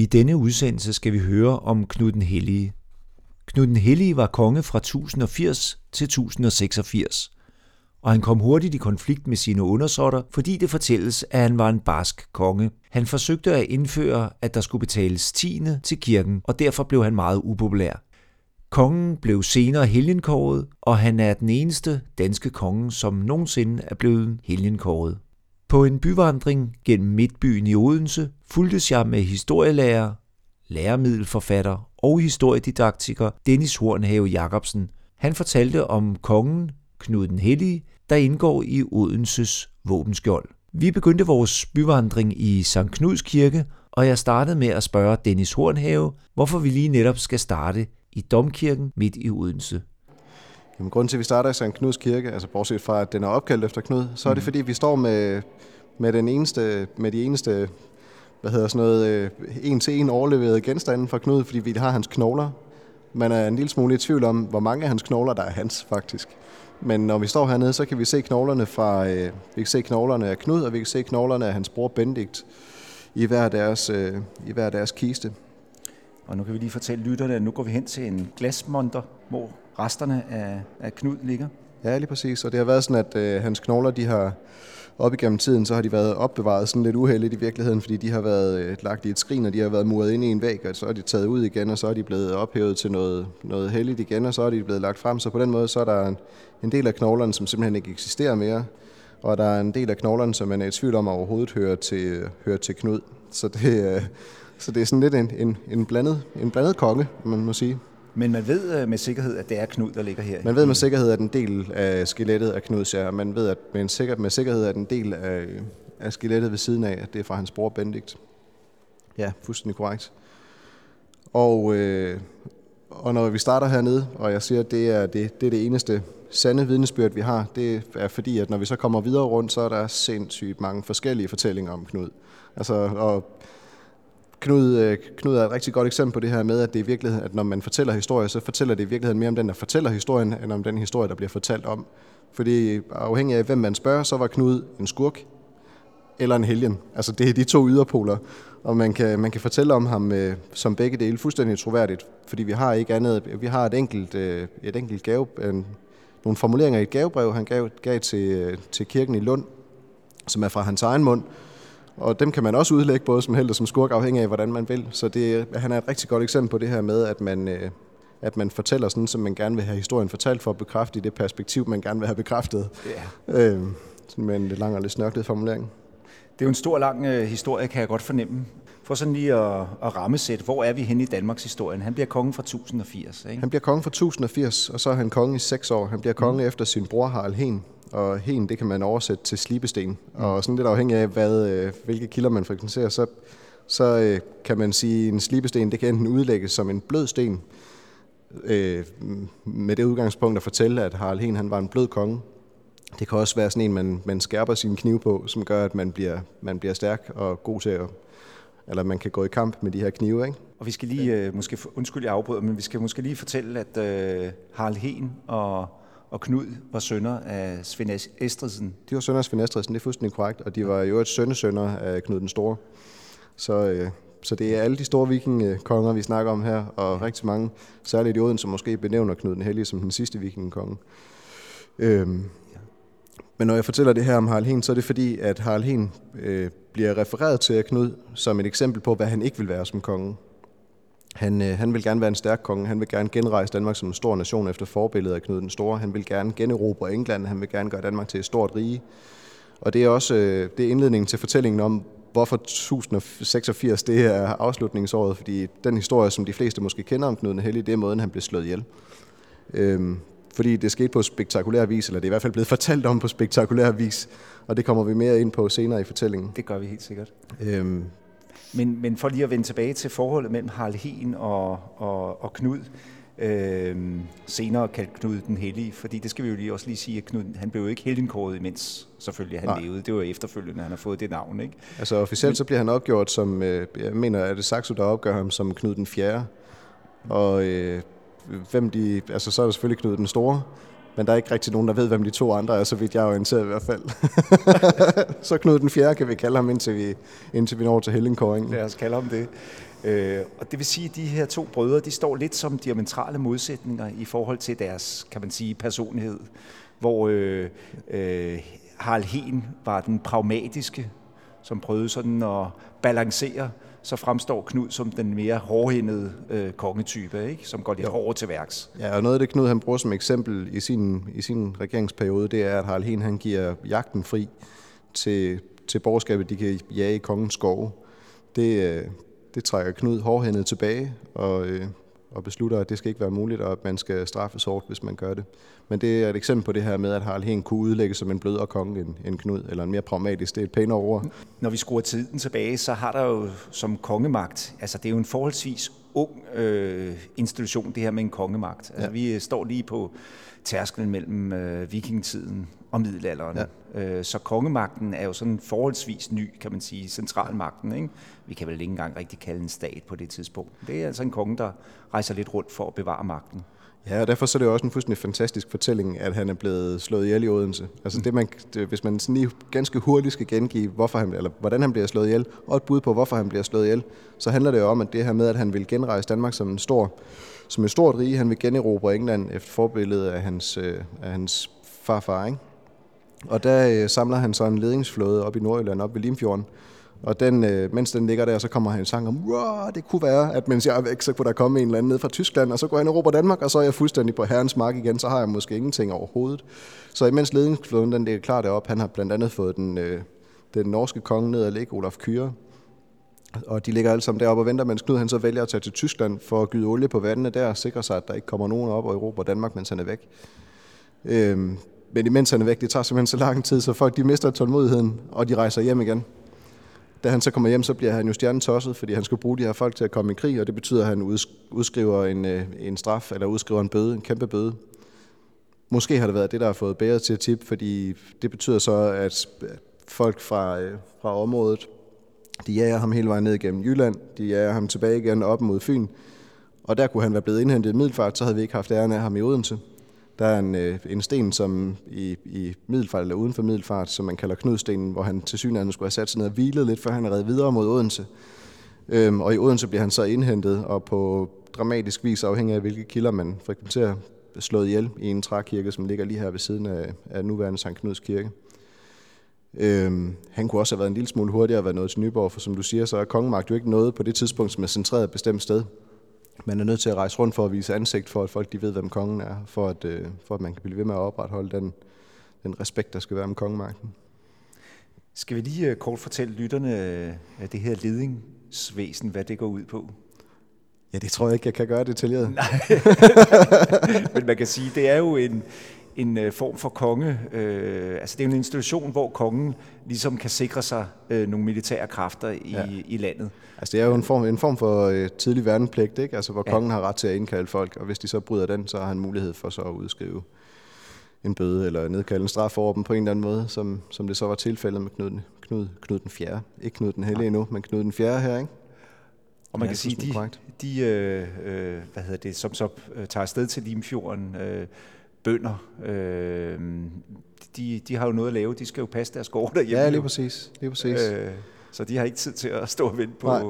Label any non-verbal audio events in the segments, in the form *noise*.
I denne udsendelse skal vi høre om Knud den Hellige. Knud den Hellige var konge fra 1080 til 1086, og han kom hurtigt i konflikt med sine undersåtter, fordi det fortælles, at han var en barsk konge. Han forsøgte at indføre, at der skulle betales tiende til kirken, og derfor blev han meget upopulær. Kongen blev senere helgenkåret, og han er den eneste danske konge, som nogensinde er blevet helgenkåret. På en byvandring gennem Midtbyen i Odense fulgtes jeg med historielærer, læremiddelforfatter og historiedidaktiker Dennis Hornhave Jacobsen. Han fortalte om kongen Knud den Hellige, der indgår i Odenses våbenskjold. Vi begyndte vores byvandring i St. Knuds Kirke, og jeg startede med at spørge Dennis Hornhave, hvorfor vi lige netop skal starte i Domkirken midt i Odense. Jamen, grunden til, at vi starter i St. Knuds Kirke, altså bortset fra, at den er opkaldt efter Knud, så er det, mm. fordi vi står med, med, den eneste, med de eneste hvad hedder sådan noget, øh, en til en overleverede genstande fra Knud, fordi vi har hans knogler. Man er en lille smule i tvivl om, hvor mange af hans knogler, der er hans faktisk. Men når vi står hernede, så kan vi se knoglerne fra, øh, vi kan se knoglerne af Knud, og vi kan se knoglerne af hans bror Benedikt i hver deres, øh, i hver deres kiste. Og nu kan vi lige fortælle lytterne, at nu går vi hen til en glasmonter, hvor resterne af, af Knud ligger. Ja, lige præcis. Og det har været sådan, at øh, hans knogler, de har op igennem tiden, så har de været opbevaret sådan lidt uheldigt i virkeligheden, fordi de har været øh, lagt i et skrin, og de har været muret ind i en væg, og så er de taget ud igen, og så er de blevet ophævet til noget, noget heldigt igen, og så er de blevet lagt frem. Så på den måde, så er der en, en del af knoglerne, som simpelthen ikke eksisterer mere, og der er en del af knoglerne, som man er i tvivl om at overhovedet hører til, hører til Knud. Så det, øh, så det er sådan lidt en, en, en, blandet, en blandet konge, man må sige. Men man ved øh, med sikkerhed, at det er Knud, der ligger her? Man ved med sikkerhed, at en del af skelettet er Knuds, ja. Man ved at med, en sikker, med sikkerhed, at en del af, af skelettet ved siden af, at det er fra hans bror Benedikt. Ja, fuldstændig korrekt. Og, øh, og når vi starter hernede, og jeg siger, at det er det, det er det eneste sande vidnesbyrd, vi har, det er fordi, at når vi så kommer videre rundt, så er der sindssygt mange forskellige fortællinger om Knud. Altså, og Knud, øh, Knud er et rigtig godt eksempel på det her med, at det i virkeligheden, at når man fortæller historie, så fortæller det i virkeligheden mere om den, der fortæller historien, end om den historie, der bliver fortalt om. Fordi afhængig af, hvem man spørger, så var Knud en skurk eller en helgen. Altså det er de to yderpoler, og man kan, man kan fortælle om ham øh, som begge dele fuldstændig troværdigt, fordi vi har ikke andet, vi har et enkelt, øh, et enkelt gave, en, nogle formuleringer i et gavebrev, han gav, gav til, øh, til kirken i Lund, som er fra hans egen mund, og dem kan man også udlægge både som held og som skurk, afhængig af, hvordan man vil. Så det, han er et rigtig godt eksempel på det her med, at man, øh, at man fortæller sådan, som man gerne vil have historien fortalt for at bekræfte i det perspektiv, man gerne vil have bekræftet. Ja. Øh, med en lidt lang og lidt snørklet formulering. Det er jo en stor, lang øh, historie, kan jeg godt fornemme. For sådan lige at, at rammesætte, hvor er vi henne i Danmarks historien? Han bliver konge fra 1080, ikke? Han bliver konge fra 1080, og så er han konge i seks år. Han bliver konge mm. efter sin bror Harald Hen, og hen det kan man oversætte til slibesten. Mm. Og sådan lidt afhængig af, hvad, øh, hvilke kilder man frekventerer, så, så øh, kan man sige, at en slibesten det kan enten udlægges som en blød sten, øh, med det udgangspunkt at fortælle, at Harald Hen han var en blød konge. Det kan også være sådan en, man, man skærper sin kniv på, som gør, at man bliver, man bliver stærk og god til at eller man kan gå i kamp med de her knive. Ikke? Og vi skal lige, øh, måske, undskyld jeg afbryder, men vi skal måske lige fortælle, at øh, Harald Hen og og Knud var sønner af Svend Estridsen. De var sønner af Svend Estridsen, det er fuldstændig korrekt, og de var jo et sønnesønner af Knud den Store. Så, øh, så det er alle de store vikingkonger, vi snakker om her, og rigtig mange, særligt i Odense, som måske benævner Knud den Hellige som den sidste vikingkonge. Øhm, men når jeg fortæller det her om Harald Hen, så er det fordi, at Harald Hen øh, bliver refereret til af Knud som et eksempel på, hvad han ikke vil være som konge. Han, øh, han vil gerne være en stærk konge. Han vil gerne genrejse Danmark som en stor nation efter forbilledet af Knud den Store. Han vil gerne generobre England. Han vil gerne gøre Danmark til et stort rige. Og det er også øh, det er indledningen til fortællingen om, hvorfor 1086 det er afslutningsåret, fordi den historie, som de fleste måske kender om Knud den Hellige, det er måden, han blev slået ihjel. Øhm, fordi det skete på spektakulær vis, eller det er i hvert fald blevet *laughs* fortalt om på spektakulær vis, og det kommer vi mere ind på senere i fortællingen. Det gør vi helt sikkert. Øhm, men, men for lige at vende tilbage til forholdet mellem Harald Hen og, og, og Knud, øh, senere kaldt Knud den Hellige, fordi det skal vi jo lige også lige sige, at Knud, han blev jo ikke helgenkåret, imens selvfølgelig han Nej. levede. Det var efterfølgende, han har fået det navn. Ikke? Altså officielt så bliver han opgjort som, øh, jeg mener, at det Saxo, der opgør ham som Knud den 4. Og øh, hvem de, altså så er der selvfølgelig Knud den Store, men der er ikke rigtig nogen, der ved, hvem de to andre er, så vidt jeg er orienteret i hvert fald. *laughs* så Knud den fjerde kan vi kalde ham, indtil vi, indtil vi når til Hellingkåringen. Lad os kalde ham det. Øh, og det vil sige, at de her to brødre, de står lidt som diametrale modsætninger i forhold til deres, kan man sige, personlighed. Hvor øh, øh, Harald Hen var den pragmatiske, som prøvede sådan at balancere, så fremstår Knud som den mere hårdhændede øh, kongetype, ikke? som går lidt hårdere til værks. Ja, og noget af det Knud han bruger som eksempel i sin, i sin regeringsperiode, det er, at Harald Hen han giver jagten fri til, til borgerskabet, de kan jage i kongens skove. Det, øh, det trækker Knud hårdhændet tilbage, og, øh, og beslutter, at det skal ikke være muligt, og at man skal straffes hårdt, hvis man gør det. Men det er et eksempel på det her med, at Harald Hen kunne udlægge som en blødere konge end, end Knud, eller en mere pragmatisk. Det er et pænere ord. Når vi skruer tiden tilbage, så har der jo som kongemagt, altså det er jo en forholdsvis ung øh, institution, det her med en kongemagt. Altså, ja. Vi står lige på tærsklen mellem øh, vikingetiden og middelalderen. Ja. Øh, så kongemagten er jo sådan forholdsvis ny, kan man sige, centralmagten. Ikke? Vi kan vel ikke engang rigtig kalde en stat på det tidspunkt. Det er altså en konge, der rejser lidt rundt for at bevare magten. Ja, og derfor så er det også en fuldstændig fantastisk fortælling, at han er blevet slået ihjel i Odense. Altså mm. det, man, det, hvis man sådan lige ganske hurtigt skal gengive, hvorfor han, eller hvordan han bliver slået ihjel, og et bud på, hvorfor han bliver slået ihjel, så handler det jo om, at det her med, at han vil genrejse Danmark som en stor, som et stort rige, han vil generobre England efter forbilledet af hans, øh, af hans farfar, ikke? Og der øh, samler han så en ledingsflåde op i Nordjylland, op ved Limfjorden, og den, øh, mens den ligger der, så kommer han en sang om, det kunne være, at mens jeg er væk, så kunne der komme en eller anden ned fra Tyskland, og så går han og råber Danmark, og så er jeg fuldstændig på herrens mark igen, så har jeg måske ingenting overhovedet. Så imens ledingsflåden den ligger klar derop, han har blandt andet fået den, øh, den norske konge ned og ligge, Olaf Kyre, og de ligger alle sammen deroppe og venter, mens Knud han så vælger at tage til Tyskland for at gyde olie på vandene der og sikre sig, at der ikke kommer nogen op og Europa Danmark, mens han er væk. Øhm, men imens han er væk, det tager simpelthen så lang tid, så folk de mister tålmodigheden, og de rejser hjem igen. Da han så kommer hjem, så bliver han jo stjernetosset, fordi han skal bruge de her folk til at komme i krig, og det betyder, at han udskriver en, øh, en straf, eller udskriver en bøde, en kæmpe bøde. Måske har det været det, der har fået bæret til at tip, fordi det betyder så, at folk fra, øh, fra området, de jager ham hele vejen ned gennem Jylland, de jager ham tilbage igen op mod Fyn, og der kunne han være blevet indhentet i Middelfart, så havde vi ikke haft æren af ham i Odense. Der er en, øh, en sten, som i, i Middelfart eller uden for Middelfart, som man kalder Knudstenen, hvor han til synligheden skulle have sat sig ned og hvilet lidt, før han er videre mod Odense. Øhm, og i Odense bliver han så indhentet, og på dramatisk vis, afhængig af hvilke kilder man frekventerer, slået ihjel i en trækirke, som ligger lige her ved siden af, af nuværende Sankt Knuds kirke. Øhm, han kunne også have været en lille smule hurtigere at være nået til Nyborg, for som du siger, så er kongemagt jo ikke noget på det tidspunkt, som er centreret et bestemt sted man er nødt til at rejse rundt for at vise ansigt, for at folk de ved, hvem kongen er, for at, øh, for at man kan blive ved med at opretholde den, den respekt, der skal være om kongemagten. Skal vi lige øh, kort fortælle lytterne af øh, det her ledingsvæsen, hvad det går ud på? Ja, det tror jeg ikke, jeg kan gøre detaljeret. Nej, *laughs* men man kan sige, det er jo en, en øh, form for konge. Øh, altså det er en institution, hvor kongen ligesom kan sikre sig øh, nogle militære kræfter i, ja. i landet. Altså det er jo en form, en form for øh, tidlig værnepligt, ikke? Altså, hvor ja. kongen har ret til at indkalde folk, og hvis de så bryder den, så har han mulighed for så at udskrive en bøde eller nedkalde en straf over dem på en eller anden måde, som, som det så var tilfældet med Knud, Knud, Knud den 4. Ikke Knud den hellige ja. endnu, men Knud den 4. her, ikke? Og man ja, kan sige, de, de øh, hvad hedder det, som så tager afsted til Limfjorden, øh, bønder, øh, de, de har jo noget at lave. De skal jo passe deres gård derhjemme. Ja, lige præcis. Lige præcis. Øh, så de har ikke tid til at stå og vente på... Nej.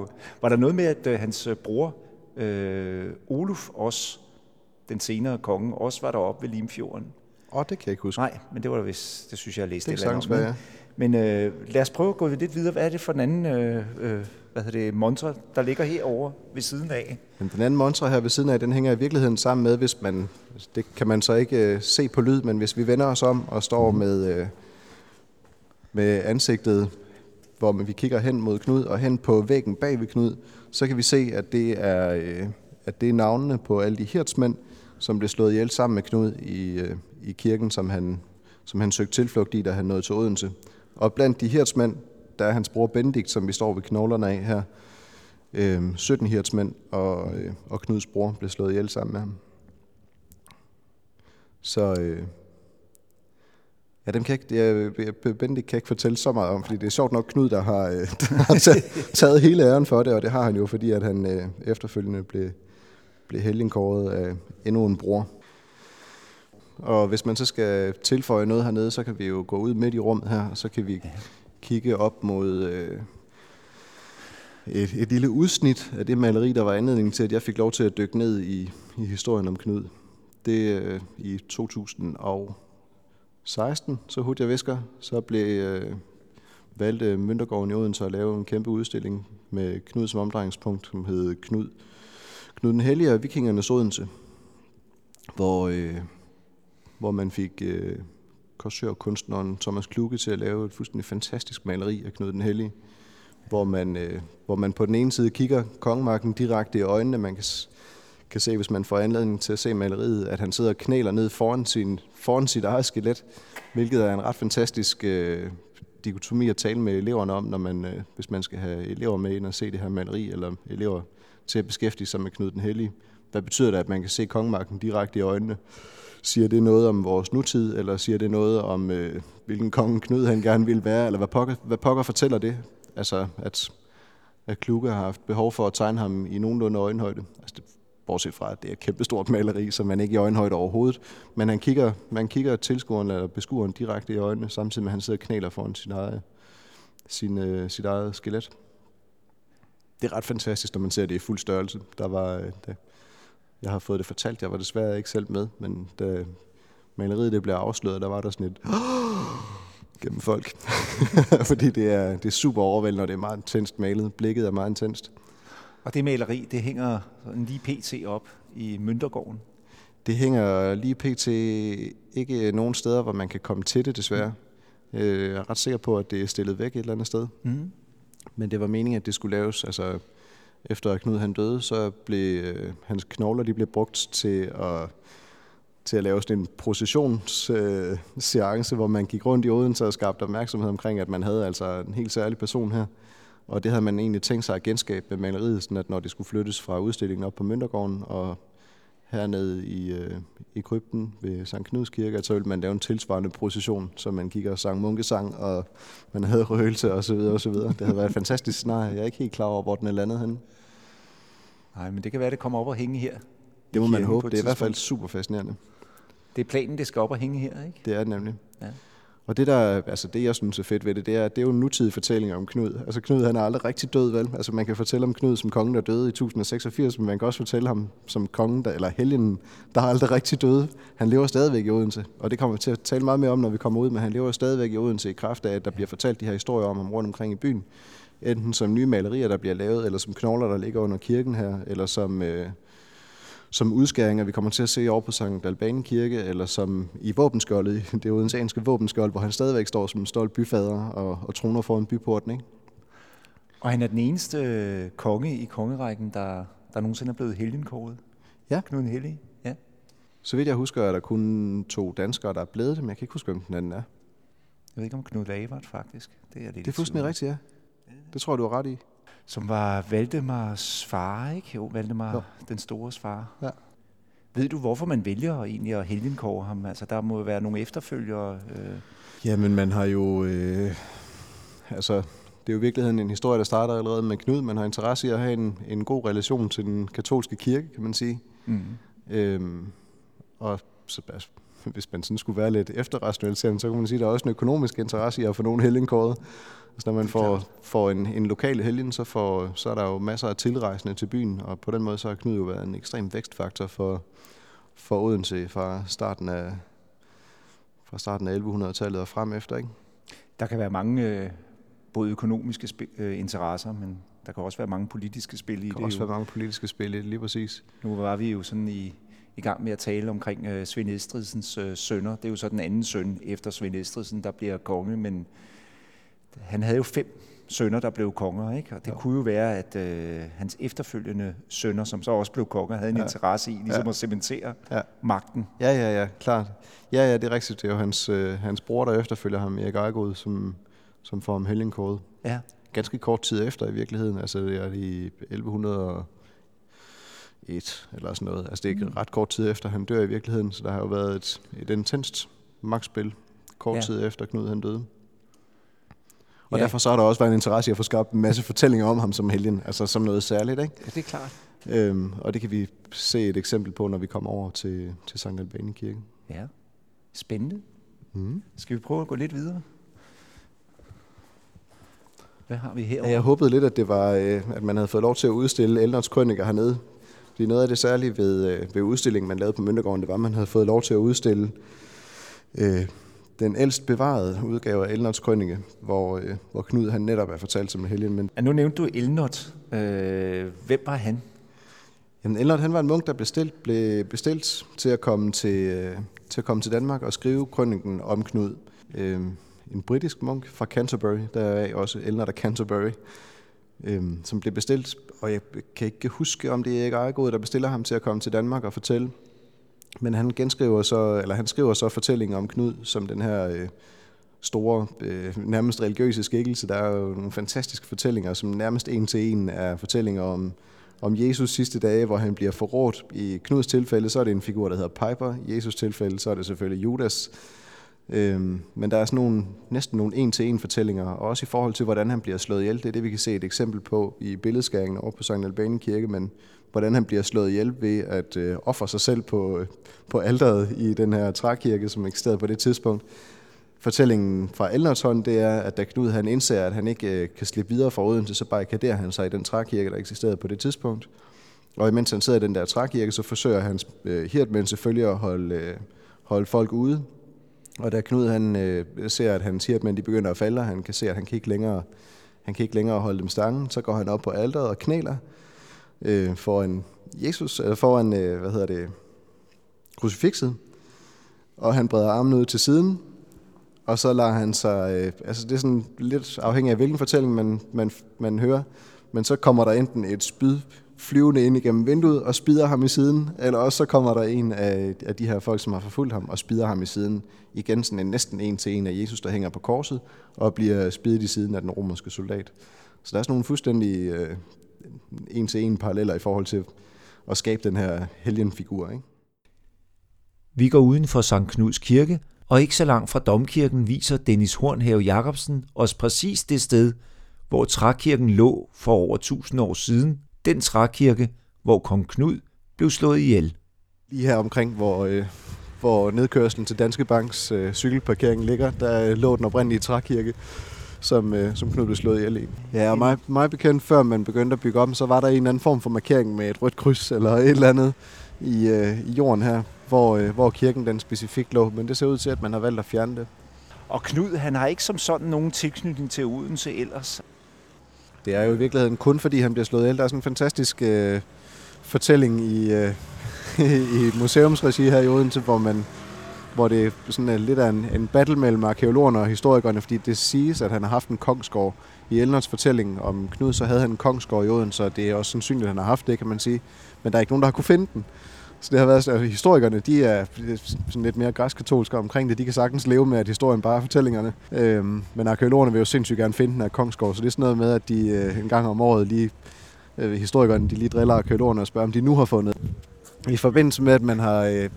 Var der noget med, at uh, hans øh, bror, øh, Oluf, også, den senere konge, også var deroppe ved Limfjorden? Åh, oh, det kan jeg ikke huske. Nej, men det var der vist, det synes jeg, jeg læste det. Det er sagtens, ja. Men øh, lad os prøve at gå lidt videre. Hvad er det for den anden øh, øh, hvad hedder det, montre, der ligger herovre ved siden af? Men den anden montre her ved siden af, den hænger i virkeligheden sammen med, hvis man, det kan man så ikke øh, se på lyd, men hvis vi vender os om og står mm. med, øh, med ansigtet, hvor vi kigger hen mod Knud og hen på væggen bag ved Knud, så kan vi se, at det er, øh, at det er navnene på alle de hirtsmænd, som blev slået ihjel sammen med Knud i, øh, i kirken, som han, som han søgte tilflugt i, da han nåede til Odense. Og blandt de hirtsmænd, der er hans bror Bendigt, som vi står ved knoglerne af her. Øh, 17 hirtsmænd og, øh, og Knuds bror blev slået ihjel sammen med ham. Så øh, ja, dem kan ikke, jeg, Bendik kan ikke fortælle så meget om, fordi det er sjovt nok Knud, der har, øh, *laughs* der har taget, taget hele æren for det, og det har han jo, fordi at han øh, efterfølgende blev, blev helgenkåret af endnu en bror. Og hvis man så skal tilføje noget hernede, så kan vi jo gå ud midt i rummet her, og så kan vi kigge op mod, øh, et, et lille udsnit af det maleri, der var anledning til, at jeg fik lov til at dykke ned i, i historien om Knud. Det øh, i 2016, så hurtigt jeg væsker, så blev øh, valgte Møntergården i Odense at lave en kæmpe udstilling med Knud som omdrejningspunkt, som hed Knud, Knud den Hellige og Vikingernes Odense, hvor, øh, hvor man fik øh, korsørkunstneren Thomas Kluge til at lave et fuldstændig fantastisk maleri af Knud den Hellige, hvor man, øh, hvor man på den ene side kigger kongemarken direkte i øjnene. Man kan, kan se, hvis man får anledning til at se maleriet, at han sidder og knæler ned foran, sin, foran sit eget skelet, hvilket er en ret fantastisk øh, dikotomi at tale med eleverne om, når man, øh, hvis man skal have elever med ind og se det her maleri, eller elever til at beskæftige sig med Knud den Hellige. Hvad betyder det, at man kan se kongemarken direkte i øjnene? Siger det noget om vores nutid, eller siger det noget om, øh, hvilken konge Knud han gerne vil være, eller hvad pokker, hvad pokker fortæller det? Altså, at, at Kluge har haft behov for at tegne ham i nogenlunde øjenhøjde. Altså, det, bortset fra, at det er et kæmpestort maleri, så man ikke i øjenhøjde overhovedet. Men han kigger, man kigger tilskueren eller beskueren direkte i øjnene, samtidig med, at han sidder og knæler foran sin eget, sin, øh, sit eget skelet. Det er ret fantastisk, når man ser det i fuld størrelse. Der var, øh, der, jeg har fået det fortalt, jeg var desværre ikke selv med, men da maleriet det blev afsløret, der var der sådan et *gasps* gennem folk. *laughs* Fordi det er, det er super overvældende, og det er meget intenst malet. Blikket er meget intenst. Og det maleri, det hænger sådan lige pt. op i Møntergården? Det hænger lige pt. ikke nogen steder, hvor man kan komme til det, desværre. Mm. Jeg er ret sikker på, at det er stillet væk et eller andet sted. Mm. Men det var meningen, at det skulle laves, altså efter at Knud han døde, så blev øh, hans knogler de blev brugt til at til at lave sådan en processionsseance, øh, hvor man gik rundt i Odense og skabte opmærksomhed omkring, at man havde altså en helt særlig person her. Og det havde man egentlig tænkt sig at genskabe med maleriet, sådan at når det skulle flyttes fra udstillingen op på Møntergården og hernede i, øh, i krypten ved St. Knuds Kirke, så ville man lave en tilsvarende procession, så man kigger og sang munkesang, og man havde røgelse og så videre og så videre. Det havde været et fantastisk scenarie. Jeg er ikke helt klar over, hvor den er landet henne. Nej, men det kan være, det kommer op og hænge her. Det må man håbe. Det er i hvert fald super fascinerende. Det er planen, det skal op og hænge her, ikke? Det er det nemlig. Ja. Og det, der, altså det, jeg synes er fedt ved det, det er, det er jo en nutidig fortælling om Knud. Altså Knud, han er aldrig rigtig død, vel? Altså man kan fortælle om Knud som kongen, der døde i 1086, men man kan også fortælle ham som kongen, der, eller helgen, der aldrig rigtig døde. Han lever stadigvæk i Odense, og det kommer vi til at tale meget mere om, når vi kommer ud, men han lever stadigvæk i Odense i kraft af, at der bliver fortalt de her historier om ham rundt omkring i byen. Enten som nye malerier, der bliver lavet, eller som knogler, der ligger under kirken her, eller som... Øh, som udskæringer, vi kommer til at se over på Sankt Albani Kirke, eller som i våbenskjoldet, det odenseanske våbenskjold, hvor han stadigvæk står som en stolt byfader og, og troner foran byporten. Ikke? Og han er den eneste øh, konge i kongerækken, der, der nogensinde er blevet helgenkåret. Ja. Knud Hellig. Ja. Så vidt jeg husker, er der kun to danskere, der er blevet det, men jeg kan ikke huske, hvem den anden er. Jeg ved ikke om Knud Lavert faktisk. Det er, det er fuldstændig rigtigt, ja. Det tror jeg, du har ret i som var Valdemars far, ikke? Jo, Valdemar, jo. den store far. Ja. Ved du, hvorfor man vælger egentlig at helgenkåre ham? Altså, der må være nogle efterfølgere. Øh. Jamen, man har jo... Øh, altså, det er jo i virkeligheden en historie, der starter allerede med Knud. Man har interesse i at have en, en god relation til den katolske kirke, kan man sige. Mm. Øhm, og så, altså, *laughs* hvis man sådan skulle være lidt efterrationaliserende, så kan man sige, at der er også en økonomisk interesse i at få nogen helgenkåret. Altså når man får, får en, en lokal helgen, så, får, så er der jo masser af tilrejsende til byen, og på den måde så har Knud jo været en ekstrem vækstfaktor for, for Odense fra starten af, fra starten af 1100-tallet og frem efter. Ikke? Der kan være mange øh, både økonomiske sp- øh, interesser, men der kan også være mange politiske spil i det. Der kan også jo. være mange politiske spil i det, lige præcis. Nu var vi jo sådan i, i gang med at tale omkring øh, Svend Estridsens øh, sønner. Det er jo så den anden søn efter Svend Estridsen, der bliver konge, men han havde jo fem sønner, der blev konger, ikke? og det ja. kunne jo være, at øh, hans efterfølgende sønner, som så også blev konger, havde en ja. interesse i ligesom ja. at cementere ja. magten. Ja, ja, ja, klart. Ja, ja, det er rigtigt. Det er jo hans, øh, hans bror, der efterfølger ham, Erik Ejgod, som, som får ham helgenkåret. Ja. Ganske kort tid efter i virkeligheden, altså det er i 1100 et eller sådan noget. Altså det er ikke mm. ret kort tid efter, han dør i virkeligheden, så der har jo været et, et intenst magtspil kort ja. tid efter Knud han døde. Og ja. derfor så har der også været en interesse i at få skabt en masse fortællinger om ham som helgen, altså som noget særligt, ikke? Ja, det er klart. Øhm, og det kan vi se et eksempel på, når vi kommer over til, til Sankt Albani Kirke. Ja, spændende. Mm. Skal vi prøve at gå lidt videre? Hvad har vi her? Jeg håbede lidt, at det var, øh, at man havde fået lov til at udstille Elders krøniker hernede. Fordi noget af det særlige ved, øh, ved udstillingen, man lavede på Møntegården, det var, at man havde fået lov til at udstille øh, den ældst bevarede udgave af Elnots krønike, hvor, øh, hvor Knud han netop er fortalt som en helgen. Men... Ja, nu nævnte du Elnot. Øh, hvem var han? Jamen, Elnot han var en munk, der bestilt, blev bestilt til at komme til, øh, til at komme til Danmark og skrive krøniken om Knud. Øh, en britisk munk fra Canterbury, der er også Elnot af Canterbury, øh, som blev bestilt, og jeg kan ikke huske, om det er Erik Ejegod, der bestiller ham til at komme til Danmark og fortælle. Men han genskriver så, eller han skriver så fortællingen om Knud som den her øh, store, øh, nærmest religiøse skikkelse. Der er jo nogle fantastiske fortællinger, som nærmest en til en er fortællinger om, om Jesus sidste dage, hvor han bliver forrådt. I Knuds tilfælde, så er det en figur, der hedder Piper. I Jesus tilfælde, så er det selvfølgelig Judas. Øhm, men der er sådan nogle, næsten nogle en-til-en fortællinger, og også i forhold til, hvordan han bliver slået ihjel. Det er det, vi kan se et eksempel på i billedskæringen over på Sankt Albani Kirke, men hvordan han bliver slået ihjel ved at øh, ofre sig selv på, øh, på alderet i den her trækirke, som eksisterede på det tidspunkt. Fortællingen fra Elners hånd, det er, at da Knud han indser, at han ikke øh, kan slippe videre fra Odense, så barrikaderer han sig i den trækirke, der eksisterede på det tidspunkt. Og imens han sidder i den der trækirke, så forsøger hans øh, hirtmænd selvfølgelig at holde, øh, holde folk ude. Og da Knud han øh, ser, at hans hirtmænd de begynder at falde, han kan se, at han kan ikke længere, han kan ikke længere holde dem stangen, så går han op på alderet og knæler øh, foran Jesus, eller foran, øh, hvad hedder det, krucifixet, og han breder armen ud til siden, og så lader han sig, øh, altså det er sådan lidt afhængig af hvilken fortælling man, man, man hører, men så kommer der enten et spyd flyvende ind igennem vinduet og spider ham i siden, eller også så kommer der en af, af de her folk, som har forfulgt ham, og spider ham i siden. Igen sådan en næsten en til en af Jesus, der hænger på korset, og bliver spidet i siden af den romerske soldat. Så der er sådan nogle fuldstændig øh, en til en paralleller i forhold til at skabe den her helgenfigur. Ikke? Vi går uden for Sankt Knuds Kirke, og ikke så langt fra domkirken viser Dennis Hornhave Jacobsen os præcis det sted, hvor trækirken lå for over 1000 år siden, den trækirke, hvor kong Knud blev slået ihjel. Lige her omkring, hvor, øh, hvor nedkørslen til Danske Banks øh, cykelparkering ligger, der lå den oprindelige trækirke, som, øh, som Knud blev slået ihjel i. Ja, og mig, mig bekendt, før man begyndte at bygge om, så var der en eller anden form for markering med et rødt kryds eller et eller andet i, øh, i jorden her, hvor, øh, hvor kirken den specifikt lå. Men det ser ud til, at man har valgt at fjerne det. Og Knud, han har ikke som sådan nogen tilknytning til Odense ellers. Det er jo i virkeligheden kun fordi han bliver slået ihjel. Der er sådan en fantastisk øh, fortælling i, øh, *laughs* i museumsregi her i Odense, hvor man hvor det sådan er lidt af en, en battle mellem arkeologerne og historikerne, fordi det siges, at han har haft en kongsgård. I Elners fortælling om Knud, så havde han en kongsgård i Odense, så det er også sandsynligt, at han har haft det, kan man sige. Men der er ikke nogen, der har kunne finde den. Så det har været, at historikerne, de er sådan lidt mere græskatolske omkring det. De kan sagtens leve med, at historien bare er fortællingerne. Øhm, men arkeologerne vil jo sindssygt gerne finde den af kongsgård, så det er sådan noget med, at de øh, en gang om året lige, øh, historikerne, de lige driller arkeologerne og spørger, om de nu har fundet. I forbindelse med, at man har øh,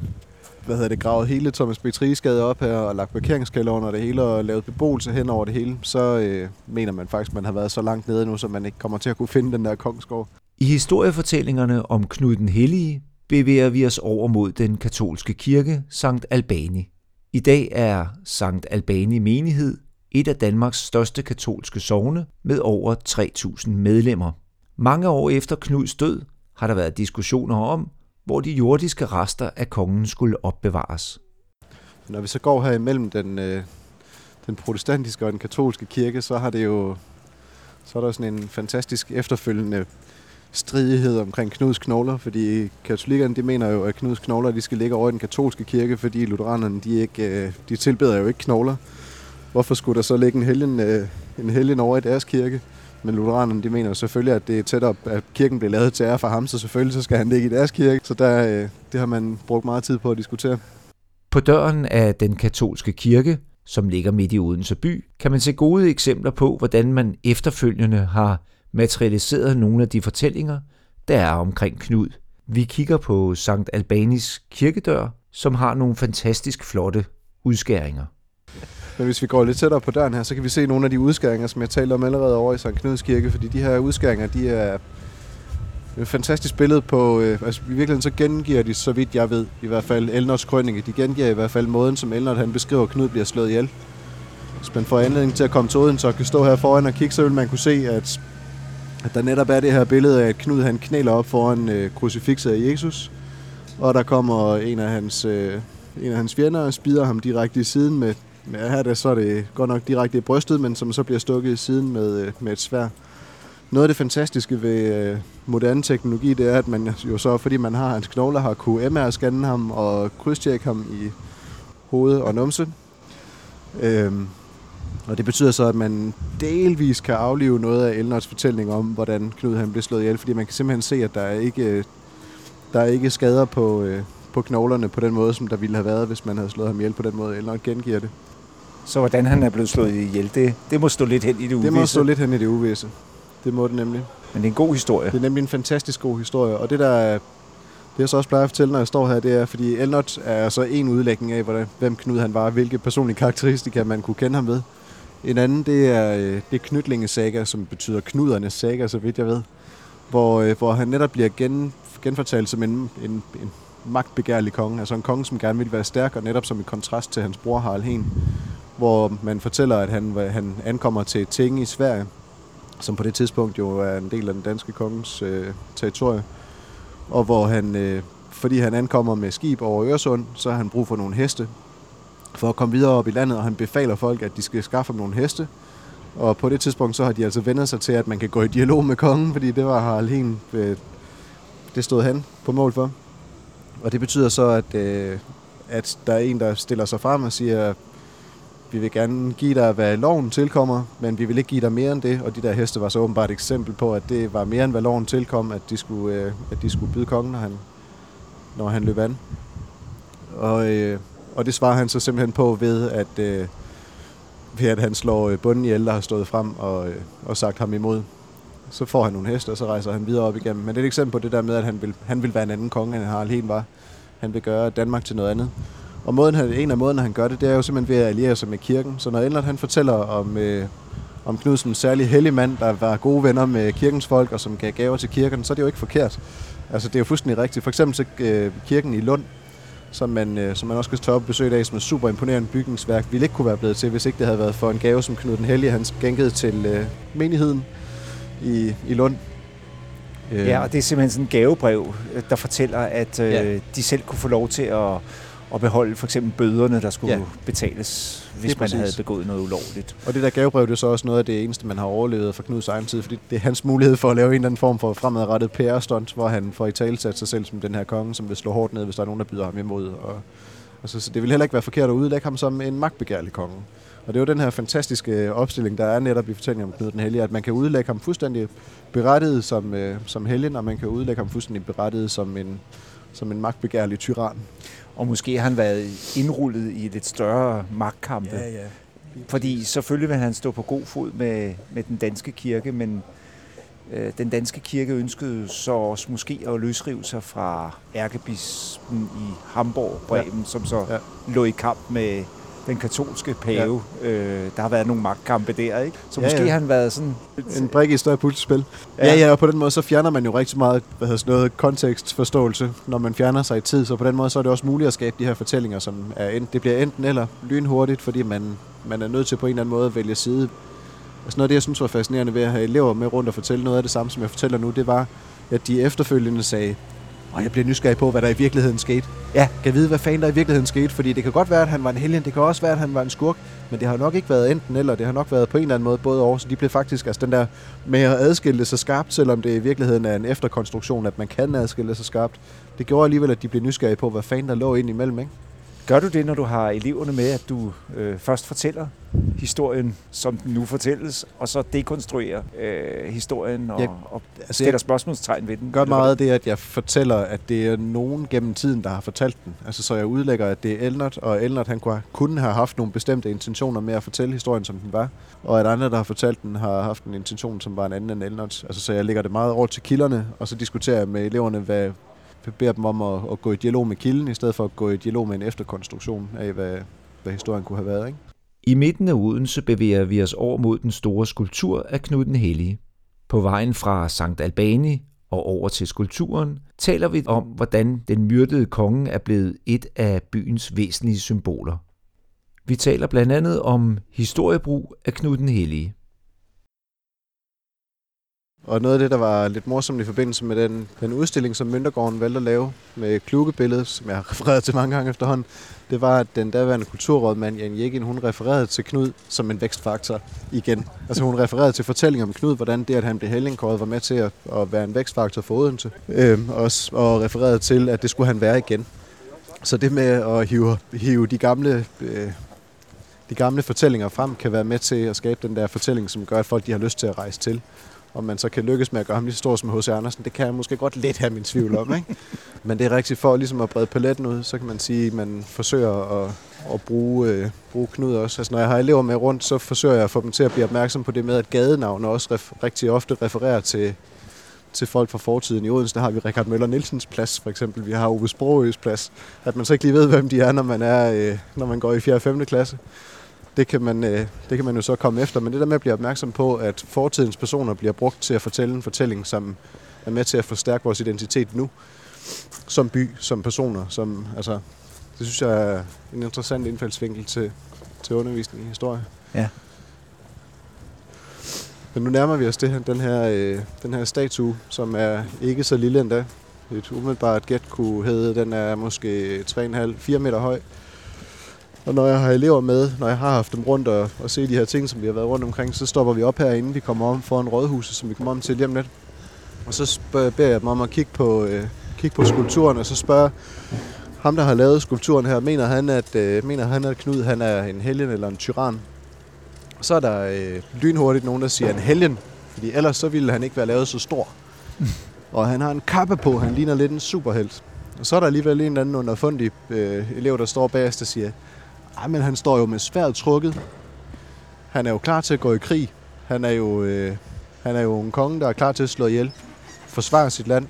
hvad hedder det, gravet hele Thomas Betrisgade op her og lagt parkeringskælder under det hele og lavet beboelse hen over det hele, så øh, mener man faktisk, at man har været så langt nede nu, så man ikke kommer til at kunne finde den der kongsgård. I historiefortællingerne om Knud den Hellige bevæger vi os over mod den katolske kirke, Sankt Albani. I dag er Sankt Albani menighed et af Danmarks største katolske sogne med over 3.000 medlemmer. Mange år efter Knuds død har der været diskussioner om, hvor de jordiske rester af kongen skulle opbevares. Når vi så går her imellem den, øh, den protestantiske og den katolske kirke, så har det jo så er der sådan en fantastisk efterfølgende stridighed omkring Knuds knogler, fordi katolikkerne de mener jo, at Knuds knogler de skal ligge over i den katolske kirke, fordi lutheranerne de, ikke, øh, de tilbeder jo ikke knogler. Hvorfor skulle der så ligge en helgen, øh, en helgen over i deres kirke? Men lutheranerne de mener selvfølgelig, at det er tæt op, at kirken bliver lavet til ære for ham, så selvfølgelig så skal han ligge i deres kirke. Så der, øh, det har man brugt meget tid på at diskutere. På døren af den katolske kirke, som ligger midt i Odense by, kan man se gode eksempler på, hvordan man efterfølgende har materialiseret nogle af de fortællinger, der er omkring Knud. Vi kigger på Sankt Albanis kirkedør, som har nogle fantastisk flotte udskæringer. Men hvis vi går lidt tættere på døren her, så kan vi se nogle af de udskæringer, som jeg talte om allerede over i Sankt Knuds Kirke, fordi de her udskæringer, de er et fantastisk billede på, øh, altså i virkeligheden så gengiver de, så vidt jeg ved, i hvert fald Elnors krønninge, de gengiver i hvert fald måden, som Elnor han beskriver, at Knud bliver slået ihjel. hvis man får anledning til at komme til Odense og kan stå her foran og kigge, så vil man kunne se, at, at der netop er det her billede af, at Knud han knæler op foran øh, krucifixet af Jesus, og der kommer en af hans, øh, en af hans fjender og spider ham direkte i siden med, med her der, så er det godt nok direkte i brystet, men som så bliver stukket i siden med, øh, med et svær. Noget af det fantastiske ved øh, moderne teknologi, det er, at man jo så, fordi man har hans knogler, har kunne MR-scanne ham og krydstjekke ham i hoved og numse. Øhm, og det betyder så, at man delvis kan aflive noget af Elners fortælling om, hvordan Knud han blev slået ihjel, fordi man kan simpelthen se, at der er ikke, der er ikke skader på, øh, på knoglerne på den måde, som der ville have været, hvis man havde slået ham ihjel på den måde. Elner gengiver det. Så hvordan han er blevet slået ihjel, det, det må stå lidt hen i det uvisse. Det må stå lidt hen i det uvisse. Det må det nemlig. Men det er en god historie. Det er nemlig en fantastisk god historie. Og det der er, det jeg så også plejer at fortælle, når jeg står her, det er, fordi Elnot er så en udlægning af, hvordan, hvem Knud han var, hvilke personlige karakteristika man kunne kende ham ved. En anden, det er, øh, det er Knytlinge saga, som betyder knudernes saga, så vidt jeg ved. Hvor, øh, hvor han netop bliver gen, genfortalt som en, en, en magtbegærlig konge. Altså en konge, som gerne vil være stærk, og netop som i kontrast til hans bror Harald Hen. Hvor man fortæller, at han, han ankommer til Tinge i Sverige, som på det tidspunkt jo er en del af den danske kongens øh, territorie. Og hvor han, øh, fordi han ankommer med skib over Øresund, så har han brug for nogle heste for at komme videre op i landet, og han befaler folk, at de skal skaffe ham nogle heste. Og på det tidspunkt, så har de altså vendt sig til, at man kan gå i dialog med kongen, fordi det var Harald Hien, øh, det stod han på mål for. Og det betyder så, at, øh, at der er en, der stiller sig frem og siger, vi vil gerne give dig, hvad loven tilkommer, men vi vil ikke give dig mere end det. Og de der heste var så åbenbart et eksempel på, at det var mere end, hvad loven tilkom, at de skulle, øh, at de skulle byde kongen, når han, når han løb an. Og, øh, og det svarer han så simpelthen på ved, at, øh, ved at han slår øh, bunden ihjel, der har stået frem og, øh, og sagt ham imod. Så får han nogle heste, og så rejser han videre op igennem. Men det er et eksempel på det der med, at han vil, han vil være en anden konge, end Harald helt var. Han vil gøre Danmark til noget andet. Og måden, han, en af måden, han gør det, det er jo simpelthen ved at alliere sig med kirken. Så når Endlert han fortæller om, øh, om Knud som en særlig hellig mand, der var gode venner med kirkens folk, og som gav gaver til kirken, så er det jo ikke forkert. Altså, det er jo fuldstændig rigtigt. For eksempel så øh, kirken i Lund, som man, øh, som man også skal tage op besøg af, som er super imponerende bygningsværk, ville ikke kunne være blevet til, hvis ikke det havde været for en gave, som Knud den Hellige, han skænkede til øh, menigheden i, i Lund. Ja, og det er simpelthen sådan en gavebrev, der fortæller, at øh, ja. de selv kunne få lov til at at beholde for eksempel bøderne, der skulle ja. betales, hvis man præcis. havde begået noget ulovligt. Og det der gavebrev, det er så også noget af det eneste, man har overlevet fra Knuds egen tid, fordi det er hans mulighed for at lave en eller anden form for fremadrettet PR-stunt, hvor han får i tale sat sig selv som den her konge, som vil slå hårdt ned, hvis der er nogen, der byder ham imod. Og, altså, så det vil heller ikke være forkert at udlægge ham som en magtbegærlig konge. Og det er jo den her fantastiske opstilling, der er netop i fortællingen om Knud den Hellige, at man kan udlægge ham fuldstændig berettiget som, øh, som helgen, og man kan udlægge ham fuldstændig berettiget som en, som en magtbegærlig tyran. Og måske har han været indrullet i lidt større magtkampe. Ja, ja. Fordi selvfølgelig vil han stå på god fod med, med den danske kirke, men øh, den danske kirke ønskede så også måske at løsrive sig fra ærkebispen i Hamburg, Bremen, ja. som så ja. lå i kamp med den katolske pave. Ja. Øh, der har været nogle magtkampe der, ikke? Så ja, måske ja. har han været sådan... En brik i et større puslespil. Ja. ja, ja, og på den måde så fjerner man jo rigtig meget hvad hedder sådan noget, kontekstforståelse, når man fjerner sig i tid. Så på den måde så er det også muligt at skabe de her fortællinger, som er ent, det bliver enten eller lynhurtigt, fordi man, man er nødt til på en eller anden måde at vælge side. Altså noget af det, jeg synes var fascinerende ved at have elever med rundt og fortælle noget af det samme, som jeg fortæller nu, det var, at de efterfølgende sagde, og jeg bliver nysgerrig på, hvad der i virkeligheden skete. Ja, kan jeg vide, hvad fanden der i virkeligheden skete, fordi det kan godt være, at han var en helgen, det kan også være, at han var en skurk, men det har nok ikke været enten eller, det har nok været på en eller anden måde både over, så de blev faktisk, altså den der med at adskille sig skarpt, selvom det i virkeligheden er en efterkonstruktion, at man kan adskille sig skarpt, det gjorde alligevel, at de blev nysgerrige på, hvad fanden der lå ind imellem, ikke? Gør du det, når du har eleverne med, at du øh, først fortæller historien, som den nu fortælles, og så dekonstruerer øh, historien og, jeg, og altså stiller jeg spørgsmålstegn ved den? gør meget det, at jeg fortæller, at det er nogen gennem tiden, der har fortalt den. Altså, så jeg udlægger, at det er Elnert, og Elnert han kunne have haft nogle bestemte intentioner med at fortælle historien, som den var, og at andre, der har fortalt den, har haft en intention, som var en anden end Elnert. Altså, så jeg lægger det meget over til kilderne, og så diskuterer jeg med eleverne, hvad, beder dem om at, at gå i dialog med kilden, i stedet for at gå i dialog med en efterkonstruktion af, hvad, hvad historien kunne have været. Ikke? I midten af Odense bevæger vi os over mod den store skulptur af Knud den Hellige. På vejen fra Sankt Albani og over til skulpturen taler vi om, hvordan den myrdede konge er blevet et af byens væsentlige symboler. Vi taler blandt andet om historiebrug af Knud den Hellige. Og noget af det, der var lidt morsomt i forbindelse med den, den udstilling, som Møntergården valgte at lave med klugebilledet, som jeg har *laughs* refereret til mange gange efterhånden, det var, at den daværende kulturrådmand Jan Jekin, hun refererede til Knud som en vækstfaktor igen. Altså hun refererede til fortællingen om Knud, hvordan det, at han blev helgenkåret, var med til at, at være en vækstfaktor for Odense. Øhm, også, og refererede til, at det skulle han være igen. Så det med at hive, hive de gamle øh, de gamle fortællinger frem, kan være med til at skabe den der fortælling, som gør, at folk de har lyst til at rejse til. Om man så kan lykkes med at gøre ham lige så stor som H.C. Andersen, det kan jeg måske godt lidt have min tvivl om. Ikke? *laughs* Men det er rigtigt for ligesom at brede paletten ud, så kan man sige, at man forsøger at, at bruge, øh, bruge Knud også. Altså, når jeg har elever med rundt, så forsøger jeg at få dem til at blive opmærksom på det med, at gadenavne også ref- rigtig ofte refererer til, til folk fra fortiden. I Odense der har vi Richard Møller Nielsens plads, for eksempel. Vi har Ove Sprogøs plads. At man så ikke lige ved, hvem de er, når man, er, øh, når man går i 4. og 5. klasse det kan, man, øh, det kan man jo så komme efter. Men det der med at blive opmærksom på, at fortidens personer bliver brugt til at fortælle en fortælling, som er med til at forstærke vores identitet nu, som by, som personer. Som, altså, det synes jeg er en interessant indfaldsvinkel til, til undervisning i historie. Ja. Men nu nærmer vi os det her, den, her, øh, den her statue, som er ikke så lille endda. Et umiddelbart gæt kunne hedde, den er måske 3,5-4 meter høj. Og når jeg har elever med, når jeg har haft dem rundt og, og se de her ting, som vi har været rundt omkring, så stopper vi op herinde. Vi kommer om foran rådhuset, som vi kommer om til lige om lidt. Og så spørger, beder jeg dem om at kigge på, øh, kigge på skulpturen, og så spørger ham, der har lavet skulpturen her, mener han, at, øh, mener han, at Knud han er en helgen eller en tyran? Og så er der øh, lynhurtigt nogen, der siger en helgen, fordi ellers så ville han ikke være lavet så stor. *laughs* og han har en kappe på, han ligner lidt en superhelt. Og så er der alligevel en eller anden underfundig øh, elev, der står bagerst og siger, ej, men han står jo med sværet trukket. Han er jo klar til at gå i krig. Han er jo, øh, han er jo en konge, der er klar til at slå ihjel. Forsvare sit land.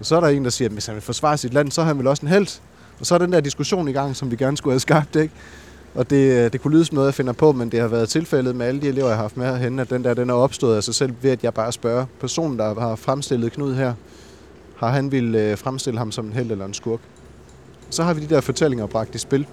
Og så er der en, der siger, at hvis han vil forsvare sit land, så er han vel også en held. Og så er den der diskussion i gang, som vi gerne skulle have skabt, ikke? Og det, øh, det kunne lyde som noget, jeg finder på, men det har været tilfældet med alle de elever, jeg har haft med herhen, at den der den er opstået af sig selv ved, at jeg bare spørger personen, der har fremstillet Knud her, har han ville øh, fremstille ham som en held eller en skurk. Så har vi de der fortællinger bragt i spil.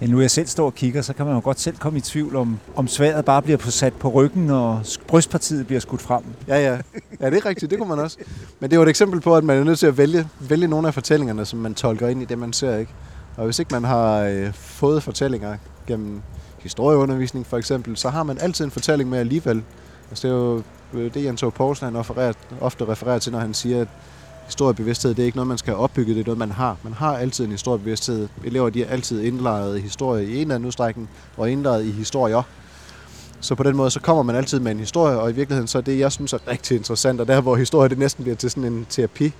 Ja, nu jeg selv står og kigger, så kan man jo godt selv komme i tvivl om, om sværet bare bliver sat på ryggen, og brystpartiet bliver skudt frem. Ja, ja. Ja, det er rigtigt. Det kunne man også. Men det er et eksempel på, at man er nødt til at vælge, vælge nogle af fortællingerne, som man tolker ind i det, man ser. ikke. Og hvis ikke man har øh, fået fortællinger gennem historieundervisning for eksempel, så har man altid en fortælling med alligevel. Altså, det er jo øh, det, Jens H. Poulsen han ofte refererer til, når han siger, at historiebevidsthed, det er ikke noget, man skal opbygge, det er noget, man har. Man har altid en historiebevidsthed. Elever, de er altid indlejret i historie i en eller anden udstrækning, og indlejret i historier. Så på den måde, så kommer man altid med en historie, og i virkeligheden så er det, jeg synes er rigtig interessant, og der hvor historie det næsten bliver til sådan en terapi,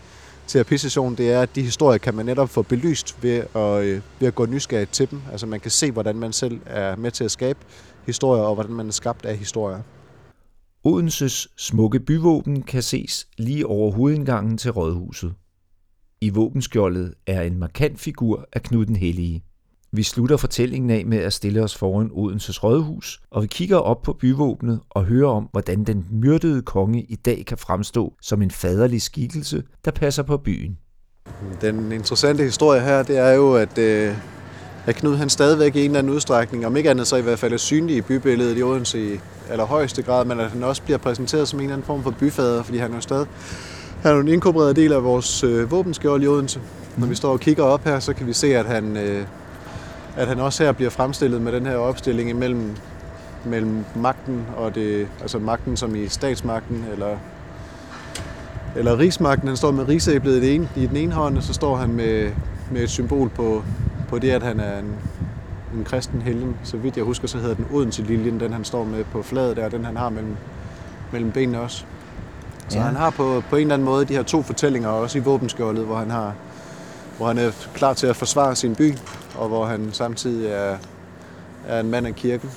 terapisession, det er, at de historier kan man netop få belyst ved at, øh, ved at gå nysgerrig til dem. Altså man kan se, hvordan man selv er med til at skabe historier, og hvordan man er skabt af historier. Odenses smukke byvåben kan ses lige over hovedindgangen til rådhuset. I våbenskjoldet er en markant figur af Knud den Hellige. Vi slutter fortællingen af med at stille os foran Odenses rådhus, og vi kigger op på byvåbnet og hører om, hvordan den myrdede konge i dag kan fremstå som en faderlig skikkelse, der passer på byen. Den interessante historie her, det er jo, at, øh, at Knud han stadigvæk i en eller anden udstrækning, om ikke andet så i hvert fald er synlig i bybilledet i Odense i allerhøjeste grad, men at han også bliver præsenteret som en eller anden form for byfader, fordi han er jo stadig han er en inkorporeret del af vores øh, våbenskjold i Odense. Mm. Når vi står og kigger op her, så kan vi se, at han, øh, at han også her bliver fremstillet med den her opstilling imellem mellem magten og det, altså magten som i statsmagten, eller, eller rigsmagten. Han står med rigsæblet i, det ene, i den ene hånd, og så står han med, med et symbol på, på det, at han er en, en kristen helgen. Så vidt jeg husker, så hedder den Odense-liljen, den han står med på fladet der, den han har mellem, mellem benene også. Så ja. han har på, på en eller anden måde de her to fortællinger, også i våbenskjoldet, hvor han, har, hvor han er klar til at forsvare sin by, og hvor han samtidig er, er en mand af kirken.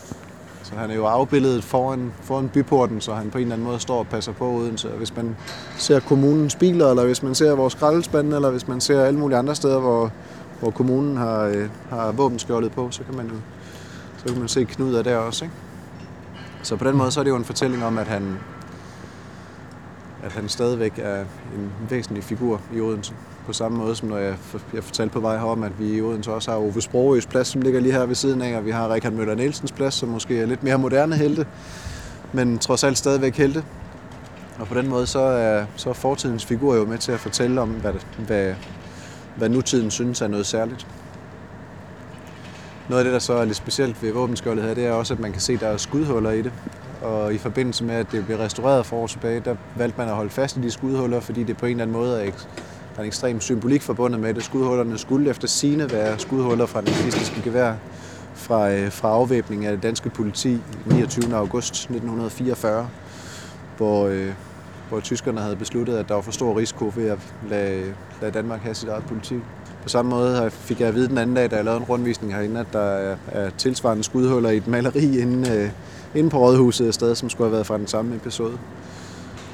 Så han er jo afbildet foran, foran byporten, så han på en eller anden måde står og passer på Odense. Og hvis man ser kommunens biler, eller hvis man ser vores skraldespande, eller hvis man ser alle mulige andre steder, hvor, hvor kommunen har, øh, har våbenskjoldet på, så kan man jo så kan man se knuder der også. Ikke? Så på den måde så er det jo en fortælling om, at han, at han stadigvæk er en væsentlig figur i Odense. På samme måde som når jeg, jeg fortalte på vej herom, at vi i Odense også har Ove Sprogøs plads, som ligger lige her ved siden af, og vi har Richard Møller Nielsens plads, som måske er lidt mere moderne helte, men trods alt stadigvæk helte. Og på den måde så er, så er fortidens figur jo med til at fortælle om, hvad, hvad, hvad nutiden synes er noget særligt. Noget af det, der så er lidt specielt ved våbenskjoldet her, det er også, at man kan se, at der er skudhuller i det. Og i forbindelse med, at det blev restaureret for år tilbage, der valgte man at holde fast i de skudhuller, fordi det på en eller anden måde er, der er en ekstrem symbolik forbundet med det. Skudhullerne skulle efter sine være skudhuller fra den nazistiske gevær fra, øh, fra afvæbning af det danske politi 29. august 1944, hvor, øh, hvor tyskerne havde besluttet, at der var for stor risiko ved at lade, lade Danmark have sit eget politi. På samme måde fik jeg at vide den anden dag, da jeg lavede en rundvisning herinde, at der er, tilsvarende skudhuller i et maleri inde, øh, inde på Rådhuset et sted, som skulle have været fra den samme episode.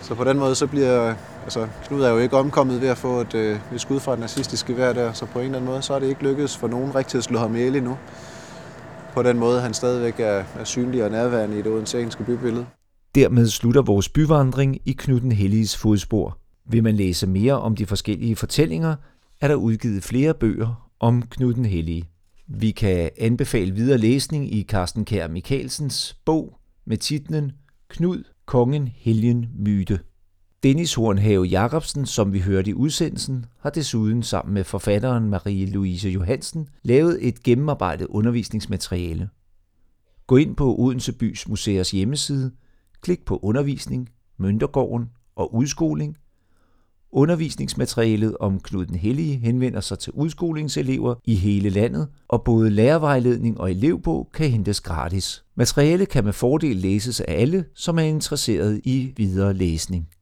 Så på den måde, så bliver altså, Knud er jo ikke omkommet ved at få et, øh, et skud fra et nazistisk gevær der, så på en eller anden måde, så er det ikke lykkedes for nogen rigtig at slå ham ihjel endnu. På den måde, han stadigvæk er, er synlig og nærværende i det odenseanske bybillede. Dermed slutter vores byvandring i Knud den Helliges fodspor. Vil man læse mere om de forskellige fortællinger, er der udgivet flere bøger om Knud den Hellige. Vi kan anbefale videre læsning i Carsten Kær Mikkelsens bog med titlen Knud, kongen, helgen, myte. Dennis Hornhave Jacobsen, som vi hørte i udsendelsen, har desuden sammen med forfatteren Marie-Louise Johansen lavet et gennemarbejdet undervisningsmateriale. Gå ind på Odense Bys Museers hjemmeside, klik på undervisning, Møntergården og udskoling – Undervisningsmaterialet om Knud den Hellige henvender sig til udskolingselever i hele landet, og både lærervejledning og elevbog kan hentes gratis. Materialet kan med fordel læses af alle, som er interesseret i videre læsning.